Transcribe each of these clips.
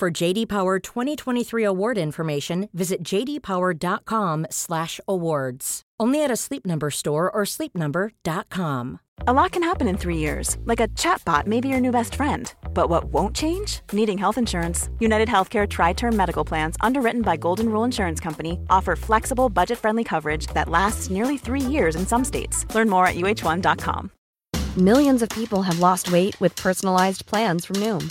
For JD Power 2023 award information, visit jdpower.com/awards. Only at a Sleep Number store or sleepnumber.com. A lot can happen in three years, like a chatbot may be your new best friend. But what won't change? Needing health insurance. United Healthcare Tri Term Medical Plans, underwritten by Golden Rule Insurance Company, offer flexible, budget friendly coverage that lasts nearly three years in some states. Learn more at uh1.com. Millions of people have lost weight with personalized plans from Noom,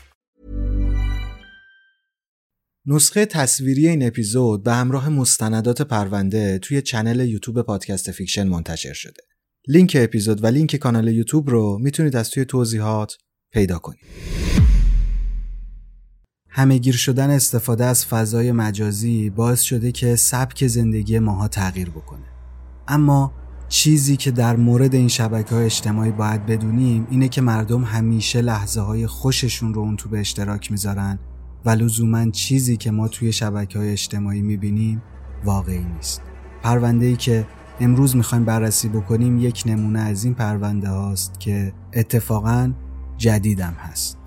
نسخه تصویری این اپیزود به همراه مستندات پرونده توی چنل یوتیوب پادکست فیکشن منتشر شده. لینک اپیزود و لینک کانال یوتیوب رو می‌تونید از توی توضیحات پیدا کنید. همهگیر شدن استفاده از فضای مجازی باعث شده که سبک زندگی ماها تغییر بکنه. اما چیزی که در مورد این شبکه های اجتماعی باید بدونیم اینه که مردم همیشه لحظه های خوششون رو اون تو به اشتراک می‌ذارن و لزوما چیزی که ما توی شبکه های اجتماعی می‌بینیم واقعی نیست. پرونده ای که امروز می‌خوایم بررسی بکنیم یک نمونه از این پرونده هاست که اتفاقا جدیدم هست.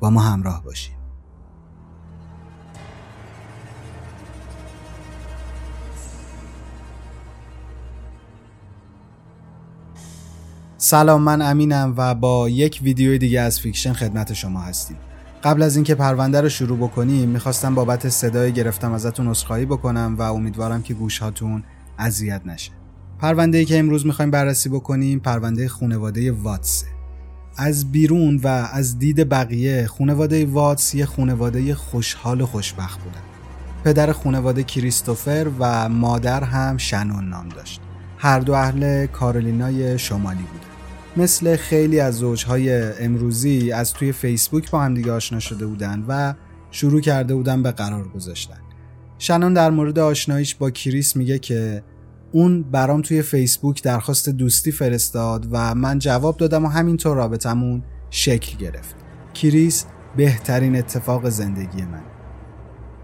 با ما همراه باشیم. سلام من امینم و با یک ویدیو دیگه از فیکشن خدمت شما هستیم. قبل از اینکه پرونده رو شروع بکنیم می‌خواستم بابت صدای گرفتم ازتون عذرخواهی بکنم و امیدوارم که گوش هاتون اذیت نشه. پرونده ای که امروز می‌خوایم بررسی بکنیم پرونده خونواده واتسه. از بیرون و از دید بقیه خونواده واتس یه خونواده خوشحال و خوشبخت بودن. پدر خونواده کریستوفر و مادر هم شنون نام داشت. هر دو اهل کارولینای شمالی بودن. مثل خیلی از زوجهای امروزی از توی فیسبوک با هم دیگه آشنا شده بودن و شروع کرده بودن به قرار گذاشتن. شنون در مورد آشناییش با کریس میگه که اون برام توی فیسبوک درخواست دوستی فرستاد و من جواب دادم و همینطور رابطمون شکل گرفت. کریس بهترین اتفاق زندگی من.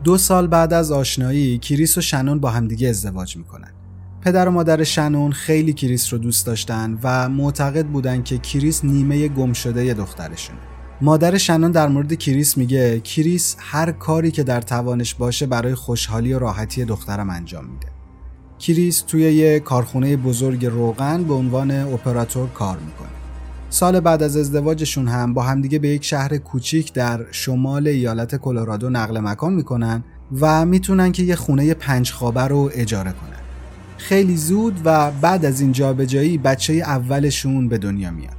دو سال بعد از آشنایی کریس و شنون با همدیگه ازدواج می‌کنن. پدر و مادر شنون خیلی کریس رو دوست داشتن و معتقد بودن که کریس نیمه گم شده دخترشونه. مادر شنون در مورد کریس میگه کریس هر کاری که در توانش باشه برای خوشحالی و راحتی دخترم انجام میده. کریس توی یه کارخونه بزرگ روغن به عنوان اپراتور کار می‌کنه. سال بعد از ازدواجشون هم با همدیگه به یک شهر کوچیک در شمال ایالت کلرادو نقل مکان می‌کنن و می‌تونن که یه خونه پنج خوابه رو اجاره کنن. خیلی زود و بعد از این جابجایی بچه اولشون به دنیا میاد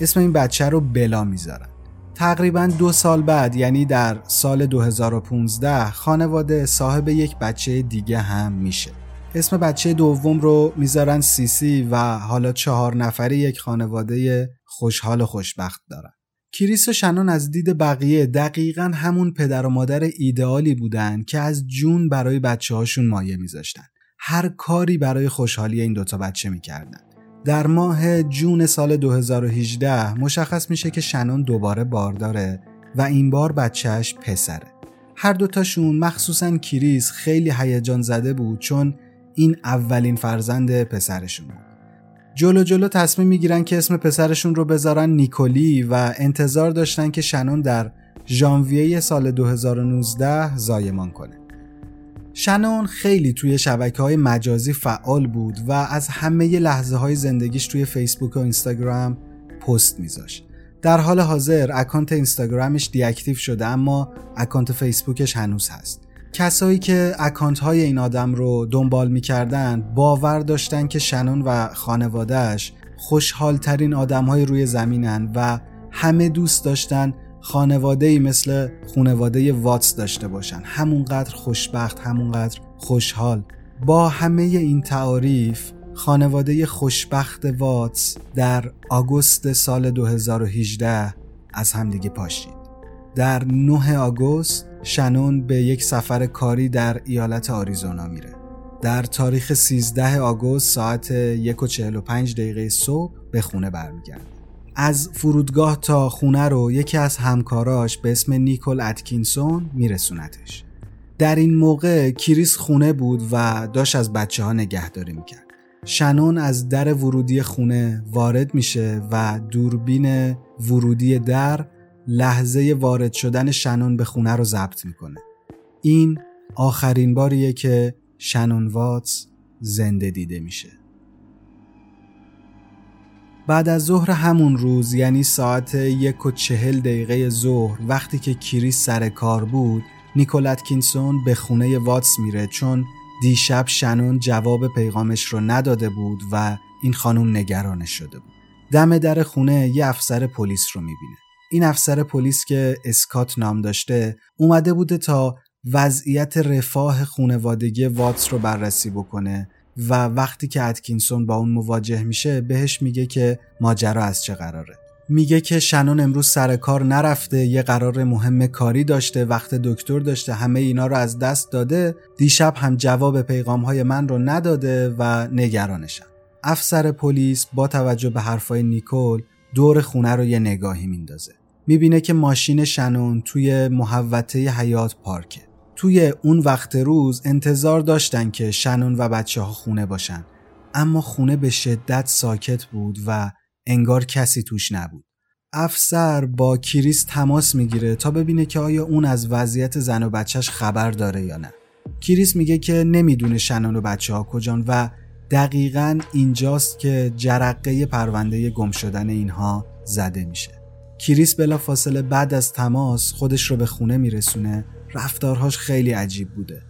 اسم این بچه رو بلا می‌ذارن. تقریبا دو سال بعد یعنی در سال 2015 خانواده صاحب یک بچه دیگه هم میشه. اسم بچه دوم رو می‌ذارن سیسی و حالا چهار نفری یک خانواده خوشحال و خوشبخت دارن. کریس و شنون از دید بقیه دقیقا همون پدر و مادر ایدئالی بودن که از جون برای بچه هاشون مایه میذاشتن. هر کاری برای خوشحالی این دوتا بچه می‌کردن. در ماه جون سال 2018 مشخص میشه که شنون دوباره بارداره و این بار بچهش پسره. هر دوتاشون مخصوصا کریس خیلی هیجان زده بود چون این اولین فرزند پسرشون بود. جلو جلو تصمیم می‌گیرن که اسم پسرشون رو بذارن نیکولی و انتظار داشتن که شنون در ژانویه سال 2019 زایمان کنه. شنون خیلی توی شبکه های مجازی فعال بود و از همه لحظه های زندگیش توی فیسبوک و اینستاگرام پست میذاشت. در حال حاضر اکانت اینستاگرامش deactive شده اما اکانت فیسبوکش هنوز هست. کسایی که اکانت های این آدم رو دنبال می‌کردن باور داشتن که شنون و خانوادهش خوشحال ترین آدم های روی زمینن و همه دوست داشتن خانواده ای مثل خانواده واتس داشته باشن. همونقدر خوشبخت همونقدر خوشحال. با همه این تعاریف خانواده خوشبخت واتس در آگوست سال 2018 از همدیگه پاشید. در 9 آگوست شنون به یک سفر کاری در ایالت آریزونا میره. در تاریخ 13 آگوست ساعت 1 و 45 دقیقه صبح به خونه برمیگرده. از فرودگاه تا خونه رو یکی از همکاراش به اسم نیکول اتکینسون میرسونتش. در این موقع کریس خونه بود و داشت از بچه ها نگهداری می‌کرد. شنون از در ورودی خونه وارد میشه و دوربین ورودی در لحظه وارد شدن شنون به خونه رو ضبط می‌کنه. این آخرین باریه که شنون واتس زنده دیده میشه. بعد از ظهر همون روز یعنی ساعت یک و چهل دقیقه ظهر وقتی که کریس سر کار بود نیکولت کینسون به خونه واتس میره چون دیشب شنون جواب پیغامش رو نداده بود و این خانم نگرانش شده بود. دم در خونه یه افسر پلیس رو می‌بینه. این افسر پلیس که اسکات نام داشته اومده بوده تا وضعیت رفاه خونوادگی واتس رو بررسی بکنه و وقتی که اتکینسون با اون مواجه میشه بهش میگه که ماجرا از چه قراره. میگه که شنون امروز سر کار نرفته یه قرار مهم کاری داشته وقت دکتر داشته همه اینا رو از دست داده دیشب هم جواب پیغام های من رو نداده و نگرانشم افسر پلیس با توجه به حرفای نیکول دور خونه رو یه نگاهی میندازه. می‌بینه که ماشین شنون توی محوطه حیات پارکه. توی اون وقت روز انتظار داشتن که شنون و بچه ها خونه باشن. اما خونه به شدت ساکت بود و انگار کسی توش نبود. افسر با کریس تماس می‌گیره تا ببینه که آیا اون از وضعیت زن و بچهش خبر داره یا نه. کریس میگه که نمی‌دونه شنون و بچه ها کجان و دقیقا اینجاست که جرقه پرونده گم شدن اینها زده میشه. کریس بلافاصله بعد از تماس خودش رو به خونه میرسونه رفتارهاش خیلی عجیب بوده.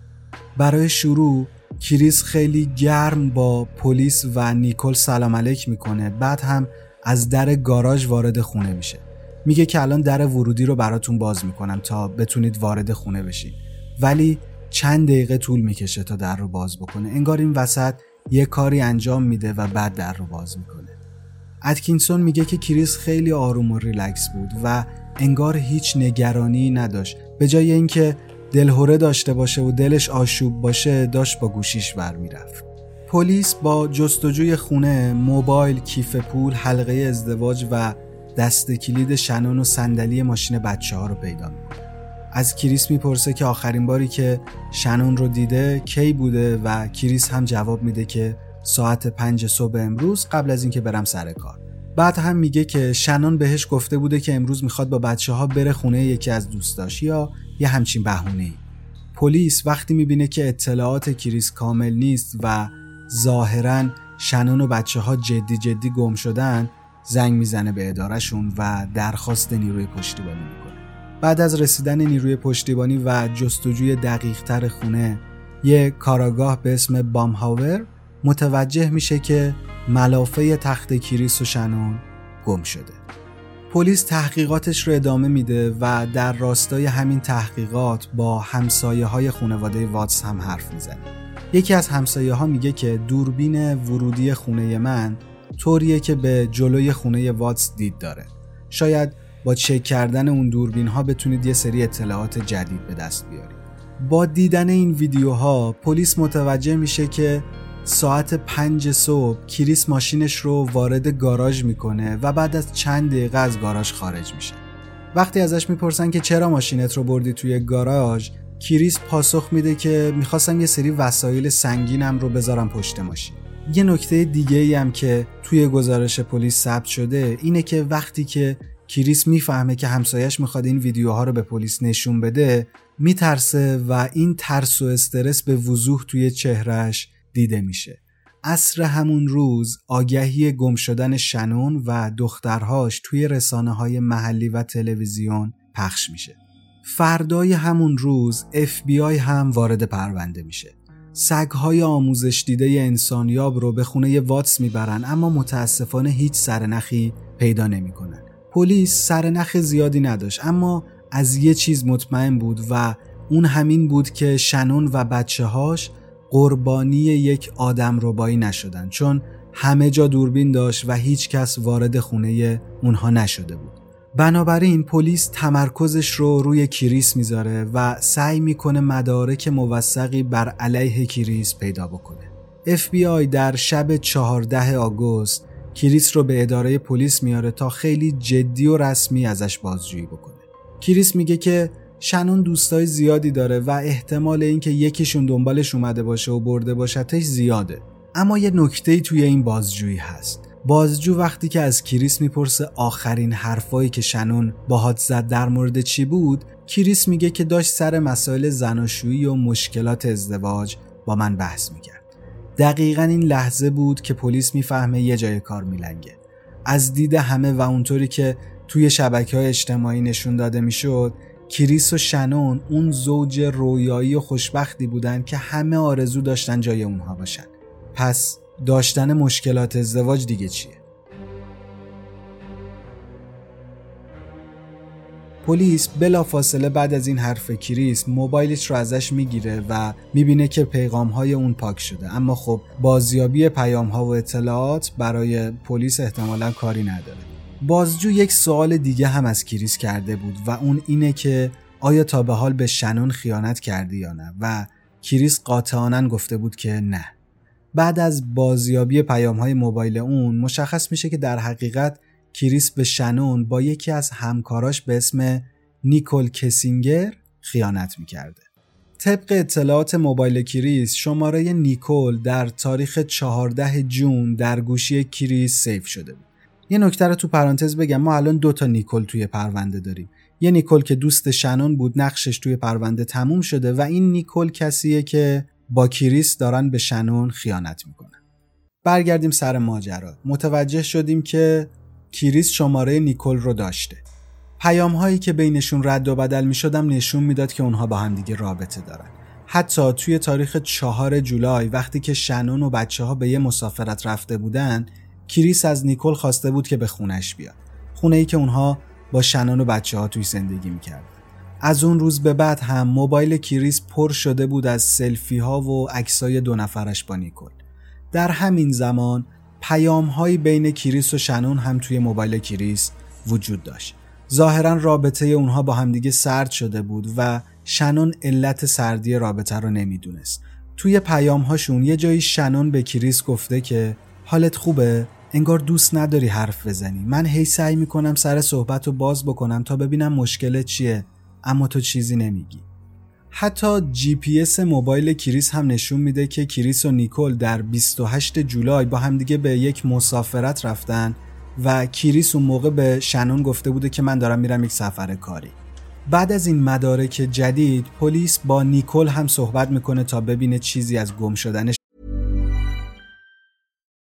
برای شروع کریس خیلی گرم با پلیس و نیکل سلام علیک می‌کنه. بعد هم از در گاراژ وارد خونه میشه. میگه که الان در ورودی رو براتون باز می‌کنم تا بتونید وارد خونه بشید ولی چند دقیقه طول می‌کشه تا در رو باز بکنه. انگار این وسط یه کاری انجام میده و بعد در رو باز می‌کنه. اتکینسون میگه که کریس خیلی آروم و ریلکس بود و انگار هیچ نگرانی نداشت. به جای اینکه دلهوره داشته باشه و دلش آشوب باشه داشت با گوشیش ور می‌رفت. پلیس با جستجوی خونه موبایل کیف پول حلقه ازدواج و دست کلید شنون و صندلی ماشین بچه ها رو پیدا می‌کنه. از کریس می‌پرسه که آخرین باری که شنون رو دیده کی بوده و کریس هم جواب میده که ساعت پنج صبح امروز قبل از اینکه برم سر کار. بعد هم میگه که شنون بهش گفته بوده که امروز می‌خواد با بچه ها بره خونه یکی از دوستاش یا یه همچین بهونه پلیس وقتی می‌بینه که اطلاعات کریس کامل نیست و ظاهرا شنون و بچه ها جدی جدی گم شدن زنگ می‌زنه به ادارشون و درخواست نیروی پشتیبانی می‌کنه. بعد از رسیدن نیروی پشتیبانی و جستجوی دقیقتر خونه یه کاراگاه به اسم بامهاور متوجه میشه که ملافه تخت کریس و شنون گم شده. پلیس تحقیقاتش رو ادامه میده و در راستای همین تحقیقات با همسایه های خانواده واتس هم حرف می‌زنه. یکی از همسایه ها میگه که دوربین ورودی خونه من طوریه که به جلوی خونه واتس دید داره. شاید با چک کردن اون دوربین ها بتونید یه سری اطلاعات جدید به دست بیارید. با دیدن این ویدیوها پلیس متوجه میشه که ساعت پنج صبح کریس ماشینش رو وارد گاراژ می‌کنه و بعد از چند دقیقه از گاراژ خارج میشه. وقتی ازش می‌پرسن که چرا ماشینت رو بردی توی گاراژ کریس پاسخ میده که می‌خواستم یه سری وسایل سنگینم رو بذارم پشت ماشین. یه نکته دیگه ای هم که توی گزارش پلیس ثبت شده اینه که وقتی که کریس می‌فهمه که همسایش می‌خواد این ویدیوها رو به پلیس نشون بده میترسه و این ترس و استرس به وضوح توی چهرش دیده میشه. اصر همون روز آگهی گم شدن شنون و دخترهاش توی رسانه های محلی و تلویزیون پخش میشه. فردای همون روز FBI هم وارد پرونده میشه. سگهای آموزش دیده انسانیاب رو به خونه واتس می‌برن اما متاسفانه هیچ سرنخی پیدا نمی‌کنن. پلیس سرنخ زیادی نداشت اما از یه چیز مطمئن بود و اون همین بود که شنون و بچه هاش قربانی یک آدم ربایی نشدن چون همه جا دوربین داشت و هیچ کس وارد خونه اونها نشده بود. بنابراین پلیس تمرکزش رو روی کریس می‌ذاره و سعی می‌کنه مدارک موثقی بر علیه کریس پیدا بکنه. FBI در شب 14 آگوست کریس رو به اداره پلیس میاره تا خیلی جدی و رسمی ازش بازجویی بکنه. کریس میگه که شنون دوستای زیادی داره و احتمال اینکه یکیشون دنبالش اومده باشه و برده باشتش زیاده. اما یه نکته توی این بازجویی هست. بازجو وقتی که از کریس می‌پرسه آخرین حرفایی که شنون باهات زد در مورد چی بود کریس میگه که داشت سر مسائل زناشویی و مشکلات ازدواج با من بحث می‌کرد دقیقا این لحظه بود که پلیس می‌فهمه یه جای کار میلنگه از دید همه و اونطوری که توی شبکه های اجتماعی نشون داده می‌شد کریس و شنون اون زوج رویایی و خوشبختی بودن که همه آرزو داشتن جای اونها باشن. پس داشتن مشکلات ازدواج دیگه چیه؟ پلیس بلافاصله بعد از این حرف کریس موبایلش رو ازش می‌گیره و می‌بینه که پیغام های اون پاک شده. اما خب بازیابی پیام ها و اطلاعات برای پلیس احتمالا کاری نداره. بازجو یک سوال دیگه هم از کریس کرده بود و اون اینه که آیا تا به حال به شنون خیانت کردی یا نه و کریس قاطعانه گفته بود که نه بعد از بازیابی پیام های موبایل اون مشخص میشه که در حقیقت کریس به شنون با یکی از همکاراش به اسم نیکول کسینگر خیانت می‌کرده. طبق اطلاعات موبایل کریس شماره نیکول در تاریخ 14 جون در گوشی کریس save شده بود. یه نکته رو تو پرانتز بگم. ما الان دو تا نیکول توی پرونده داریم. یه نیکول که دوست شنون بود نقشش توی پرونده تموم شده و این نیکول کسیه که با کریس دارن به شنون خیانت می‌کنن. برگردیم سر ماجرا. متوجه شدیم که کریس شماره نیکل رو داشته. پیام هایی که بینشون رد و بدل می شدم نشون می‌داد که اونها با همدیگه رابطه دارن. حتی توی تاریخ چهار جولای وقتی که شنون و بچه ها به یه مسافرت رفته بودن کریس از نیکل خواسته بود که به خونش بیاد. خونه ای که اونها با شنون و بچه ها توش زندگی می‌کردن. از اون روز به بعد هم موبایل کریس پر شده بود از سلفی ها و عکسای دو نفرش با نیکل در همین زمان پیام های بین کریس و شنون هم توی موبایل کریس وجود داشت. ظاهرا رابطه اونها با همدیگه سرد شده بود و شنون علت سردی رابطه رو نمی‌دونست. توی پیام هاشون یه جایی شنون به کریس گفته که حالت خوبه؟ انگار دوست نداری حرف بزنی. من هی سعی می‌کنم سر صحبت رو باز بکنم تا ببینم مشکل چیه اما تو چیزی نمیگی. حتی جی پی اس موبایل کریس هم نشون میده که کریس و نیکل در 28 جولای با همدیگه به یک مسافرت رفتن و کریس اون موقع به شنون گفته بوده که من دارم میرم یک سفر کاری. بعد از این مدارک جدید پلیس با نیکل هم صحبت می‌کنه تا ببینه چیزی از گم شدنش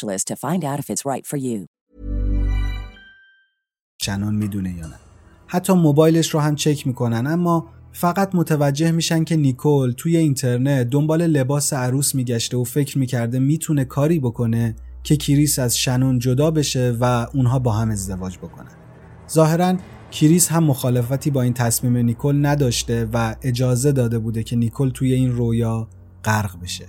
to find out if it's right for you. شنون می‌دونه یا نه. حتی موبایلش رو هم چک می‌کنن اما فقط متوجه میشن که نیکول توی اینترنت دنبال لباس عروس میگشته و فکر می‌کرده می‌تونه کاری بکنه که کریس از شنون جدا بشه و اونها با هم ازدواج بکنن. ظاهرا کریس هم مخالفتی با این تصمیم نیکول نداشته و اجازه داده بوده که نیکول توی این رویا غرق بشه.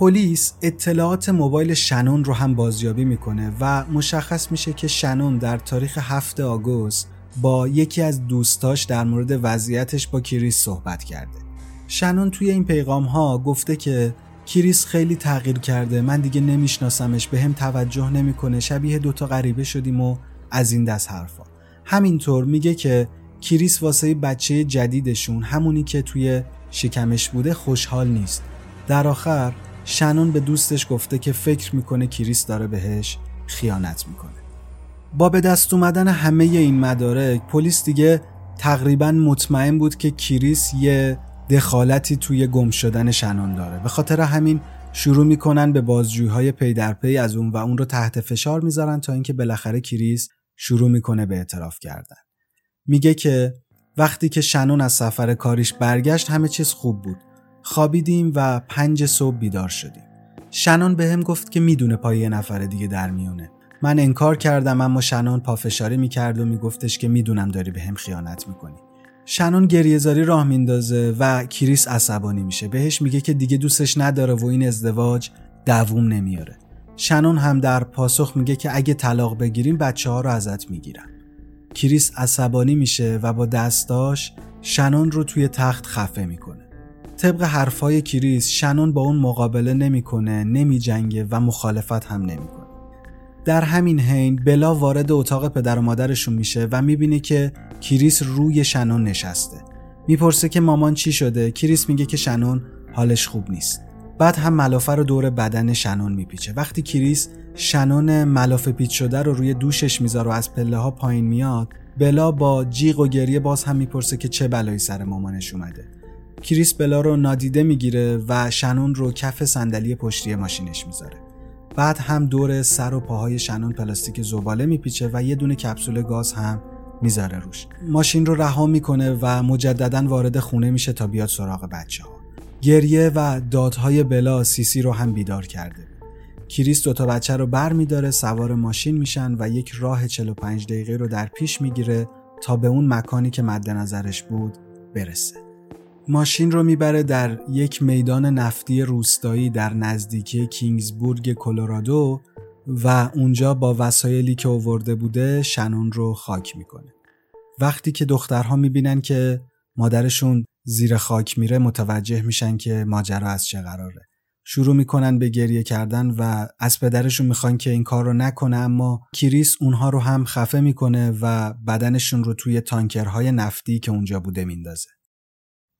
پلیس اطلاعات موبایل شنون رو هم بازیابی می‌کنه و مشخص میشه که شنون در تاریخ 7 آگوست با یکی از دوستاش در مورد وضعیتش با کریس صحبت کرده. شنون توی این پیغام ها گفته که کریس خیلی تغییر کرده من دیگه نمیشناسمش بهم توجه نمی‌کنه شبیه دوتا غریبه شدیم و از این دست حرفا همینطور میگه که کریس واسه بچه جدیدشون همونی که توی شکمش بوده خوشحال نیست در آخر شنون به دوستش گفته که فکر می‌کنه کریس داره بهش خیانت می‌کنه. با به دست اومدن همه این مدارک پلیس دیگه تقریبا مطمئن بود که کریس یه دخالتی توی گم شدن شنون داره. به خاطر همین شروع می‌کنن به بازجویی پی در پی از اون و اون رو تحت فشار می‌ذارن تا اینکه بالاخره کریس شروع می‌کنه به اعتراف کردن. میگه که وقتی که شنون از سفر کاریش برگشت همه چیز خوب بود. خوابیدیم و پنج صبح بیدار شدیم. شنان به هم گفت که می‌دونه پای یه نفر دیگه در میونه. من انکار کردم اما شنان پافشاری می‌کرد و میگفتش که می‌دونم داری به هم خیانت می‌کنی. شنون گریهزاری راه میندازه و کریس عصبانی میشه. بهش میگه که دیگه دوستش نداره و این ازدواج دووم نمیاره. شنون هم در پاسخ میگه که اگه طلاق بگیریم بچه ها رو ازت می‌گیرن. کریس عصبانی میشه و با دستاش شنون رو توی تخت خفه می‌کنه. طبق حرفای کریس شنون با اون مقابله نمی‌کنه نمیجنگه و مخالفت هم نمی‌کنه. در همین حین بلا وارد اتاق پدر و مادرشون میشه و می‌بینه که کریس روی شنون نشسته. می‌پرسه که مامان چی شده؟ کریس میگه که شنون حالش خوب نیست. بعد هم ملافه رو دور بدن شنون میپیچه. وقتی کریس شنون ملافه پیچ شده رو روی دوشش می‌ذاره و از پله ها پایین میاد بلا با جیغ و گریه باز هم می‌پرسه که چه بلایی سر مامانش اومده. کریس بلا رو نادیده می‌گیره و شنون رو کف صندلی پشتی ماشینش می‌ذاره. بعد هم دور سر و پاهای شنون پلاستیک زباله میپیچه و یه دونه کپسول گاز هم می‌ذاره روش. ماشین رو رها می‌کنه و مجددا وارد خونه میشه تا بیاد سراغ بچه ها گریه و دادهای بلا سیسی رو هم بیدار کرده. کریس دوتا بچه رو بر میداره سوار ماشین میشن و یک راه 45 دقیقه رو در پیش می‌گیره تا به اون مکانی که مد نظرش بود برسه. ماشین رو می‌بره در یک میدان نفتی روستایی در نزدیکی کینگزبورگ کلرادو و اونجا با وسایلی که آورده بوده شنون رو خاک می‌کنه. وقتی که دخترها می‌بینن که مادرشون زیر خاک میره متوجه میشن که ماجرا از چه قراره. شروع می‌کنن به گریه کردن و از پدرشون می‌خوان که این کار رو نکنه اما کریس اونها رو هم خفه می‌کنه و بدنشون رو توی تانکرهای نفتی که اونجا بوده میندازه.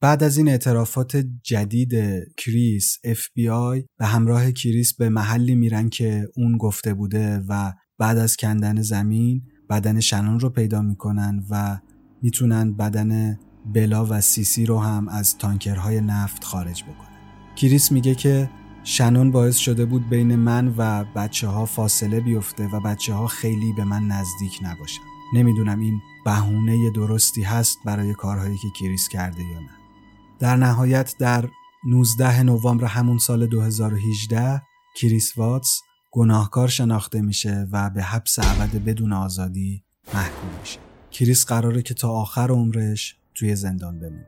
بعد از این اعترافات جدید کریس FBI به همراه کریس به محلی میرن که اون گفته بوده و بعد از کندن زمین بدن شنون رو پیدا می‌کنن و می‌تونن بدن بلا و سیسی رو هم از تانکرهای نفت خارج بکنن. کریس میگه که شنون باعث شده بود بین من و بچه ها فاصله بیفته و بچه ها خیلی به من نزدیک نباشن. نمی‌دونم این بهونه درستی هست برای کارهایی که کریس کرده یا نه. در نهایت در 19 نوامبر همون سال 2018 کریس واتس گناهکار شناخته میشه و به حبس ابد بدون آزادی محکوم میشه. کریس قراره که تا آخر عمرش توی زندان بمونه.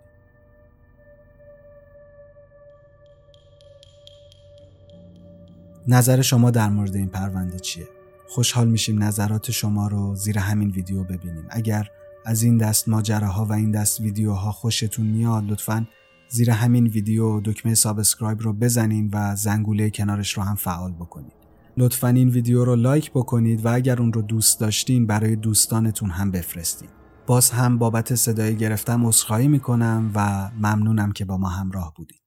نظر شما در مورد این پرونده چیه؟ خوشحال میشیم نظرات شما رو زیر همین ویدیو ببینیم. اگر از این دست ماجراها و این دست ویدیوها خوشتون میاد لطفاً زیر همین ویدیو دکمه subscribe رو بزنین و زنگوله کنارش رو هم فعال بکنین. لطفا این ویدیو رو like بکنید و اگر اون رو دوست داشتین برای دوستانتون هم بفرستین. باز هم بابت صدای گرفتم عذرخواهی می‌کنم و ممنونم که با ما همراه بودید.